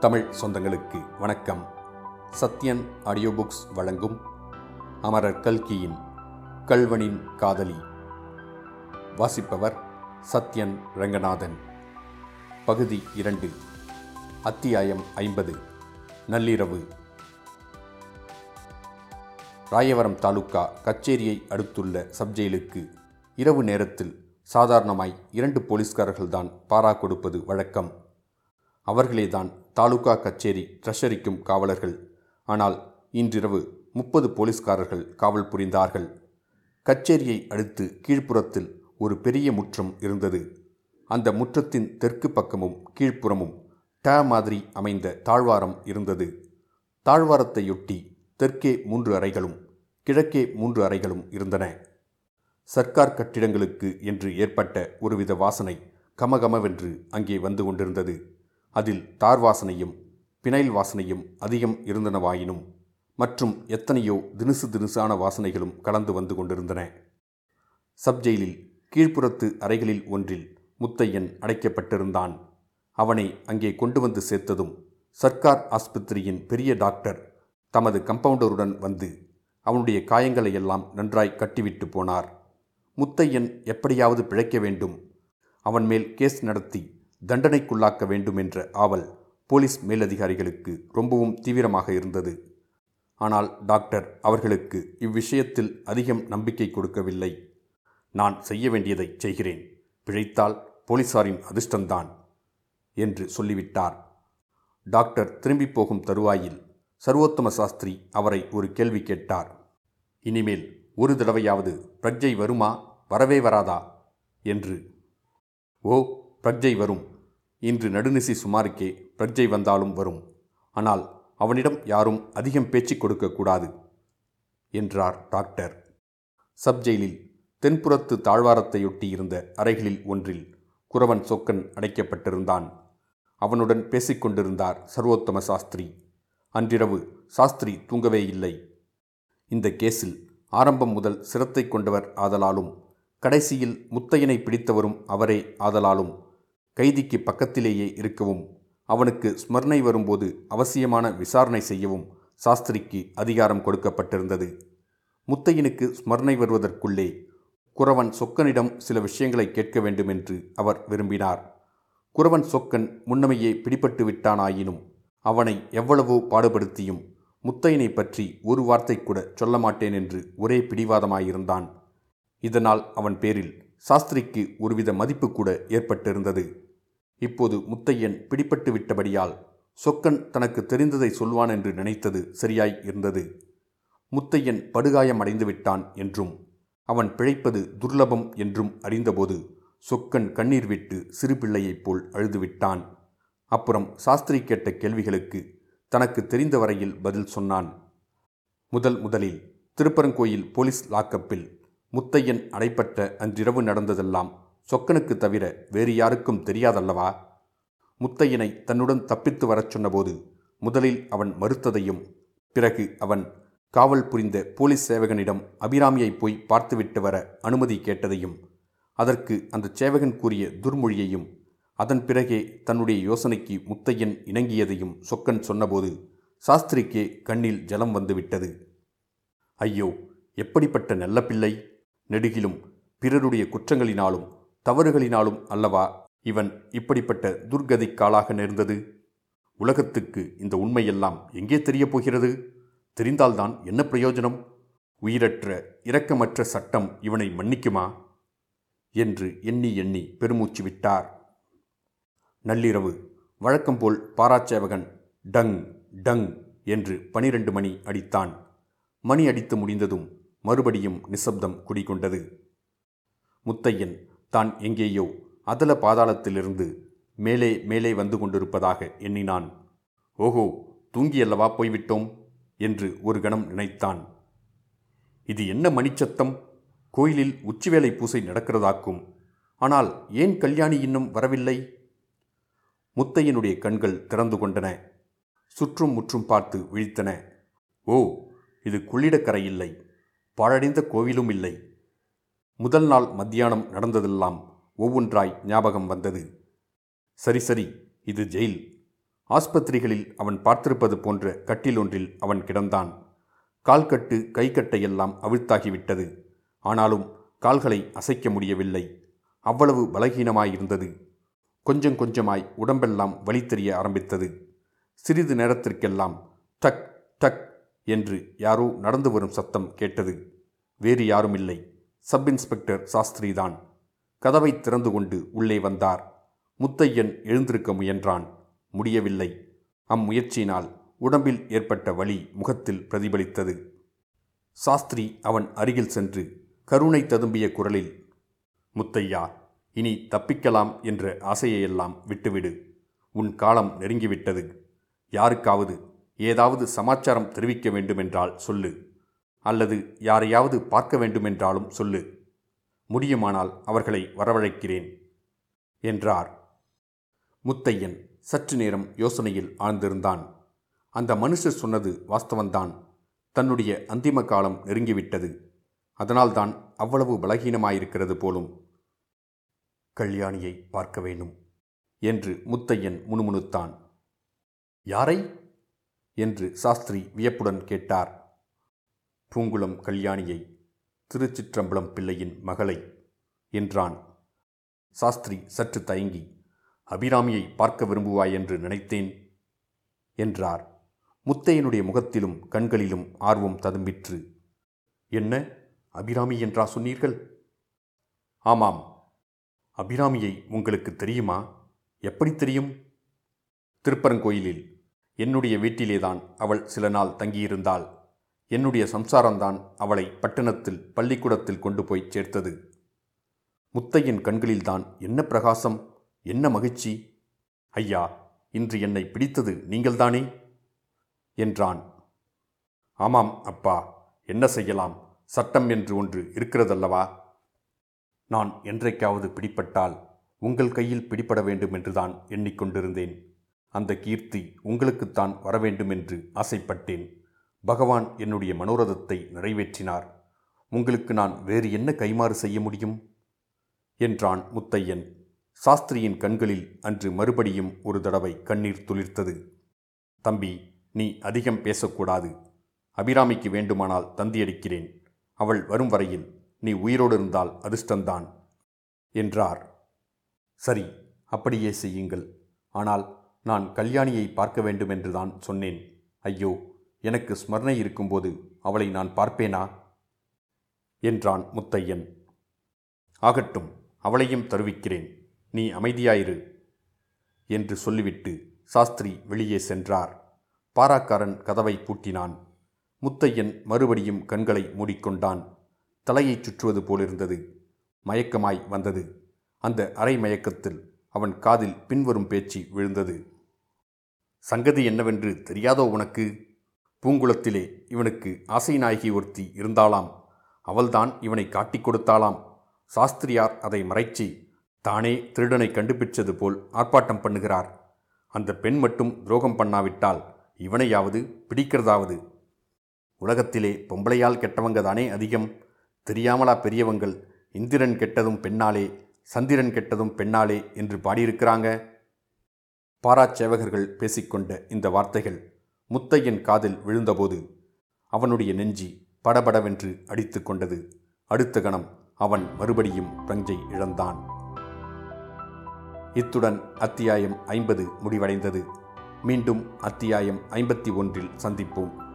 தமிழ் சொந்தங்களுக்கு வணக்கம். Sathyan audio books வழங்கும் அமரர் கல்கியின் கல்வனின் காதலி. வாசிப்பவர் சத்யன் ரங்கநாதன். பகுதி இரண்டு அத்தியாயம் ஐம்பது நள்ளிரவு. ராயவரம் தாலுக்கா கச்சேரியை அடுத்துள்ள சப்ஜெயிலுக்கு இரவு நேரத்தில் சாதாரணமாய் இரண்டு போலீஸ்காரர்கள்தான் பாரா கொடுப்பது வழக்கம். அவர்களேதான் தாலுகா கச்சேரி ட்ரெஷரிக்கும் காவலர்கள். ஆனால் இன்றிரவு முப்பது போலீஸ்காரர்கள் காவல் புரிந்தார்கள். கச்சேரியை அடுத்து கீழ்ப்புறத்தில் ஒரு பெரிய முற்றம் இருந்தது. அந்த முற்றத்தின் தெற்கு பக்கமும் கீழ்ப்புறமும் ட மாதிரி அமைந்த தாழ்வாரம் இருந்தது. தாழ்வாரத்தையொட்டி தெற்கே மூன்று அறைகளும் கிழக்கே மூன்று அறைகளும் இருந்தன. சர்க்கார் கட்டிடங்களுக்கு என்று ஏற்பட்ட ஒருவித வாசனை கமகமவென்று அங்கே வந்து கொண்டிருந்தது. அதில் தார் வாசனையும் பினைல் வாசனையும் அதிகம் இருந்தனவாயினும் மற்றும் எத்தனையோ தினுசு தினுசான வாசனைகளும் கலந்து வந்து கொண்டிருந்தன. சப்ஜெயிலில் கீழ்ப்புறத்து அறைகளில் ஒன்றில் முத்தையன் அடைக்கப்பட்டிருந்தான். அவனை அங்கே கொண்டு வந்து சேர்த்ததும் சர்க்கார் ஆஸ்பத்திரியின் பெரிய டாக்டர் தமது கம்பவுண்டருடன் வந்து அவனுடைய காயங்களை எல்லாம் நன்றாய் கட்டிவிட்டு போனார். முத்தையன் எப்படியாவது பிழைக்க வேண்டும். அவன் மேல் கேஸ் நடத்தி தண்டனைக்குள்ளாக்க வேண்டும் என்ற ஆவல் போலீஸ் மேலதிகாரிகளுக்கு ரொம்பவும் தீவிரமாக இருந்தது. ஆனால் டாக்டர் அவர்களுக்கு இவ்விஷயத்தில் அதிகம் நம்பிக்கை கொடுக்கவில்லை. நான் செய்ய வேண்டியதை செய்கிறேன். பிழைத்தால் போலீசாரின் அதிர்ஷ்டந்தான் என்று சொல்லிவிட்டார். டாக்டர் திரும்பி போகும் தருவாயில் சர்வோத்தம சாஸ்திரி அவரை ஒரு கேள்வி கேட்டார். இனிமேல் ஒரு தடவையாவது பிரஜை வருமா? வரவே வராதா? என்று. ஓ பிரஜை வரும். இன்று நடுநிசி சுமாருக்கே பிரஜை வந்தாலும் வரும். ஆனால் அவனிடம் யாரும் அதிகம் பேச்சு கொடுக்கக்கூடாது என்றார் டாக்டர். சப்ஜெயிலில் தென்புறத்து தாழ்வாரத்தையொட்டி இருந்த அறைகளில் ஒன்றில் குறவன் சொக்கன் அடைக்கப்பட்டிருந்தான். அவனுடன் பேசிக்கொண்டிருந்தார் சர்வோத்தம சாஸ்திரி. அன்றிரவு சாஸ்திரி தூங்கவே இல்லை. இந்த கேஸில் ஆரம்பம் முதல் சிரத்தை கொண்டவர் ஆதலாலும் கடைசியில் முத்தையனை பிடித்தவரும் அவரே ஆதலாலும் கைதிக்கு பக்கத்திலேயே இருக்கவும் அவனுக்கு ஸ்மரணை வரும்போது அவசியமான விசாரணை செய்யவும் சாஸ்திரிக்கு அதிகாரம் கொடுக்கப்பட்டிருந்தது. முத்தையனுக்கு ஸ்மரணை வருவதற்குள்ளே குறவன் சொக்கனிடம் சில விஷயங்களை கேட்க வேண்டும் என்று அவர் விரும்பினார். குறவன் சொக்கன் முன்னமையே பிடிபட்டு விட்டானாயினும் அவனை எவ்வளவோ பாடுபடுத்தியும் முத்தையனை பற்றி ஒரு வார்த்தை கூட சொல்ல மாட்டேன் என்று ஒரே பிடிவாதமாயிருந்தான். இதனால் அவன் பேரில் சாஸ்திரிக்கு ஒருவித மதிப்பு கூட ஏற்பட்டிருந்தது. இப்போது முத்தையன் பிடிபட்டு விட்டபடியால் சொக்கன் தனக்கு தெரிந்ததை சொல்வான் என்று நினைத்தது சரியாய் இருந்தது. முத்தையன் படுகாயம் அடைந்து விட்டான் என்றும் அவன் பிழைப்பது துர்லபம் என்றும் அறிந்தபோது சொக்கன் கண்ணீர் விட்டு சிறு பிள்ளையைப் போல் அழுதுவிட்டான் அப்புறம் சாஸ்திரி கேட்ட கேள்விகளுக்கு தனக்கு தெரிந்த வரையில் பதில் சொன்னான். முதல் முதலில் திருப்பரங்கோயில் போலீஸ் லாக்கப்பில் முத்தையன் அடைப்பட்ட அன்றிரவு நடந்ததெல்லாம் சொக்கனுக்கு தவிர வேறு யாருக்கும் தெரியாதல்லவா? முத்தையனை தன்னுடன் தப்பித்து வரச் சொன்னபோது முதலில் அவன் மறுத்ததையும் பிறகு அவன் காவல் புரிந்த போலீஸ் சேவகனிடம் அபிராமியை போய் பார்த்துவிட்டு வர அனுமதி கேட்டதையும் அதற்கு அந்த சேவகன் கூறிய துர்மொழியையும் அதன் பிறகே தன்னுடைய யோசனைக்கு முத்தையன் இணங்கியதையும் சொக்கன் சொன்னபோது சாஸ்திரிக்கே கண்ணில் ஜலம் வந்துவிட்டது. ஐயோ எப்படிப்பட்ட நல்ல பிள்ளை! நெடுகிலும் பிறருடைய குற்றங்களினாலும் தவறுகளினாலும் அல்லவா? இவன் இப்படிப்பட்ட துர்கதிக்காளாக நேர்ந்தது? உலகத்துக்கு இந்த உண்மையெல்லாம் எங்கே தெரியப் போகிறது? தெரிந்தால்தான் என்ன பிரயோஜனம்? உயிரற்ற இரக்கமற்ற சட்டம் இவனை மன்னிக்குமா? என்று எண்ணி எண்ணி பெருமூச்சு விட்டார். நள்ளிரவு வழக்கம்போல் பாராச்சேவகன் டங் டங் என்று பனிரெண்டு மணி அடித்தான். மணி அடித்து முடிந்ததும் மறுபடியும் நிசப்தம் குடிகொண்டது. முத்தையன் தான் எங்கேயோ அதல பாதாளத்திலிருந்து மேலே மேலே வந்து கொண்டிருப்பதாக எண்ணினான். ஓஹோ தூங்கியல்லவா போய்விட்டோம்? என்று ஒரு கணம் நினைத்தான். இது என்ன மணிச்சத்தம்? கோயிலில் உச்சிவேளை பூசை நடக்கிறதாக்கும். ஆனால் ஏன் கல்யாணி இன்னும் வரவில்லை? முத்தையனுடைய கண்கள் திறந்து கொண்டன. சுற்றும் முற்றும் பார்த்து விழித்தன. ஓ இது கொள்ளிடக்கரை இல்லை. பாழடைந்த கோவிலும் இல்லை. முதல் நாள் மத்தியானம் நடந்ததெல்லாம் ஒவ்வொன்றாய் ஞாபகம் வந்தது. சரி சரி இது ஜெயில். ஆஸ்பத்திரிகளில் அவன் பார்த்திருப்பது போன்ற கட்டில் ஒன்றில் அவன் கிடந்தான். கால்கட்டு கைக்கட்டையெல்லாம் அவிழ்த்தாகிவிட்டது. ஆனாலும் கால்களை அசைக்க முடியவில்லை. அவ்வளவு பலகீனமாயிருந்தது. கொஞ்சம் கொஞ்சமாய் உடம்பெல்லாம் வழி தெரிய ஆரம்பித்தது. சிறிது நேரத்திற்கெல்லாம் டக் டக் என்று யாரோ நடந்து வரும் சத்தம் கேட்டது. வேறு யாரும் இல்லை சப் இன்ஸ்பெக்டர் சாஸ்திரிதான். கதவை திறந்து கொண்டு உள்ளே வந்தார். முத்தையன் எழுந்திருக்க முயன்றான். முடியவில்லை. அம்முயற்சியினால் உடம்பில் ஏற்பட்ட வலி முகத்தில் பிரதிபலித்தது. சாஸ்திரி அவன் அருகில் சென்று கருணை ததும்பிய குரலில் முத்தையா இனி தப்பிக்கலாம் என்ற ஆசையையெல்லாம் விட்டுவிடு. உன் காலம் நெருங்கிவிட்டது. யாருக்காவது ஏதாவது சமாச்சாரம் தெரிவிக்க வேண்டுமென்றால் சொல்லு. அல்லது யாரையாவது பார்க்க வேண்டுமென்றாலும் சொல்லு. முடியுமானால் அவர்களை வரவழைக்கிறேன் என்றார். முத்தையன் சற்று நேரம் யோசனையில் ஆழ்ந்திருந்தான். அந்த மனுஷர் சொன்னது வாஸ்தவன்தான் தன்னுடைய அந்திம காலம் நெருங்கிவிட்டது. அதனால்தான் அவ்வளவு பலகீனமாயிருக்கிறது போலும். கல்யாணியை பார்க்க வேண்டும் என்று முத்தையன் முணுமுணுத்தான். யாரை? என்று சாஸ்திரி வியப்புடன் கேட்டார். பூங்குளம் கல்யாணியை திருச்சிற்றம்பலம் பிள்ளையின் மகளை என்றான். சாஸ்திரி சற்று தயங்கி அபிராமியை பார்க்க விரும்புவாய் என்று நினைத்தேன் என்றார். முத்தையனுடைய முகத்திலும் கண்களிலும் ஆர்வம் ததும்பிற்று. என்ன? அபிராமி என்றா சொன்னீர்கள்? ஆமாம். அபிராமியை உங்களுக்கு தெரியுமா? எப்படி தெரியும்? திருப்பரங்கோயிலில். என்னுடைய வீட்டிலேதான் அவள் சில நாள் தங்கியிருந்தாள். என்னுடைய சம்சாரம்தான் அவளை பட்டணத்தில் பள்ளிக்கூடத்தில் கொண்டு போய் சேர்த்தது. முத்தையன் கண்களில்தான் என்ன பிரகாசம் என்ன மகிழ்ச்சி? ஐயா இன்று என்னை பிடித்தது நீங்கள்தானே? என்றான். ஆமாம் அப்பா என்ன செய்யலாம்? சட்டம் என்று ஒன்று இருக்கிறதல்லவா? நான் என்றைக்காவது பிடிப்பட்டால் உங்கள் கையில் பிடிபட வேண்டும் என்றுதான் எண்ணிக்கொண்டிருந்தேன். அந்த கீர்த்தி உங்களுக்குத்தான் வரவேண்டும் என்று ஆசைப்பட்டேன். பகவான் என்னுடைய மனோரதத்தை நிறைவேற்றினார். உங்களுக்கு நான் வேறு என்ன கைமாறு செய்ய முடியும்? என்றான் முத்தையன். சாஸ்திரியின் கண்களில் அன்று மறுபடியும் ஒரு தடவை கண்ணீர் துளிர்த்தது. தம்பி நீ அதிகம் பேசக்கூடாது. அபிராமிக்கு வேண்டுமானால் தந்தியடிக்கிறேன் அவள் வரும் வரையில் நீ உயிரோடு இருந்தால் அதிர்ஷ்டந்தான் என்றார். சரி அப்படியே செய்யுங்கள். ஆனால் நான் கல்யாணியை பார்க்க வேண்டுமென்றுதான் சொன்னேன். ஐயோ எனக்கு ஸ்மரணை இருக்கும்போது அவளை நான் பார்ப்பேனா? என்றான் முத்தையன். ஆகட்டும் அவளையும் தருவிக்கிறேன். நீ அமைதியாயிரு என்று சொல்லிவிட்டு சாஸ்திரி வெளியே சென்றார். பாராக்காரன் கதவை பூட்டினான். முத்தையன் மறுபடியும் கண்களை மூடிக்கொண்டான். தலையைச் சுற்றுவது போலிருந்தது. மயக்கமாய் வந்தது. அந்த அரை மயக்கத்தில் அவன் காதில் பின்வரும் பேச்சு விழுந்தது. சங்கதி என்னவென்று தெரியாதோ உனக்கு? பூங்குளத்திலே இவனுக்கு ஆசை நாயகி ஒருத்தி இருந்தாளாம் அவள்தான் இவனை காட்டிக் கொடுத்தாளாம் சாஸ்திரியார் அதை மறைச்சி தானே திருடனை கண்டுபிடிச்சது போல் ஆர்ப்பாட்டம் பண்ணுகிறார். அந்த பெண் மட்டும் துரோகம் பண்ணாவிட்டால் இவனையாவது பிடிக்கிறதாவது? உலகத்திலே பொம்பளையால் கெட்டவங்க தானே அதிகம். தெரியாமலா பெரியவங்கள் இந்திரன் கெட்டதும் பெண்ணாலே சந்திரன் கெட்டதும் பெண்ணாலே என்று பாடியிருக்கிறாங்க? பாராச்சேவகர்கள் பேசிக்கொண்ட இந்த வார்த்தைகள் முத்தையன் காதில் விழுந்தபோது அவனுடைய நெஞ்சி படபடவென்று அடித்து கொண்டது. அடுத்த கணம் அவன் மறுபடியும் பிரஞ்சை இழந்தான். இத்துடன் அத்தியாயம் ஐம்பது முடிவடைந்தது. மீண்டும் அத்தியாயம் ஐம்பத்தி ஒன்றில் சந்திப்போம்.